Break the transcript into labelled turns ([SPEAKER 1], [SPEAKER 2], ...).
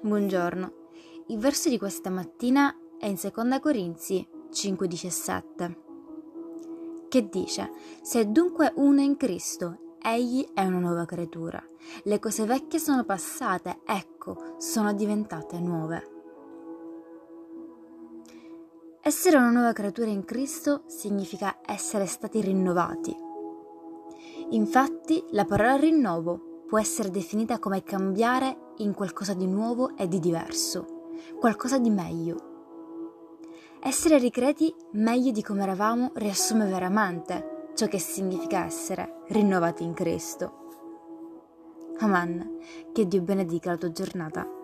[SPEAKER 1] Buongiorno. Il verso di questa mattina è in 2 Corinzi 5:17, che dice: Se dunque uno è in Cristo, egli è una nuova creatura. Le cose vecchie sono passate, ecco, sono diventate nuove. Essere una nuova creatura in Cristo significa essere stati rinnovati. Infatti, la parola rinnovo può essere definita come cambiare in qualcosa di nuovo e di diverso, qualcosa di meglio. Essere ricreati meglio di come eravamo riassume veramente ciò che significa essere rinnovati in Cristo. Amen. Che Dio benedica la tua giornata.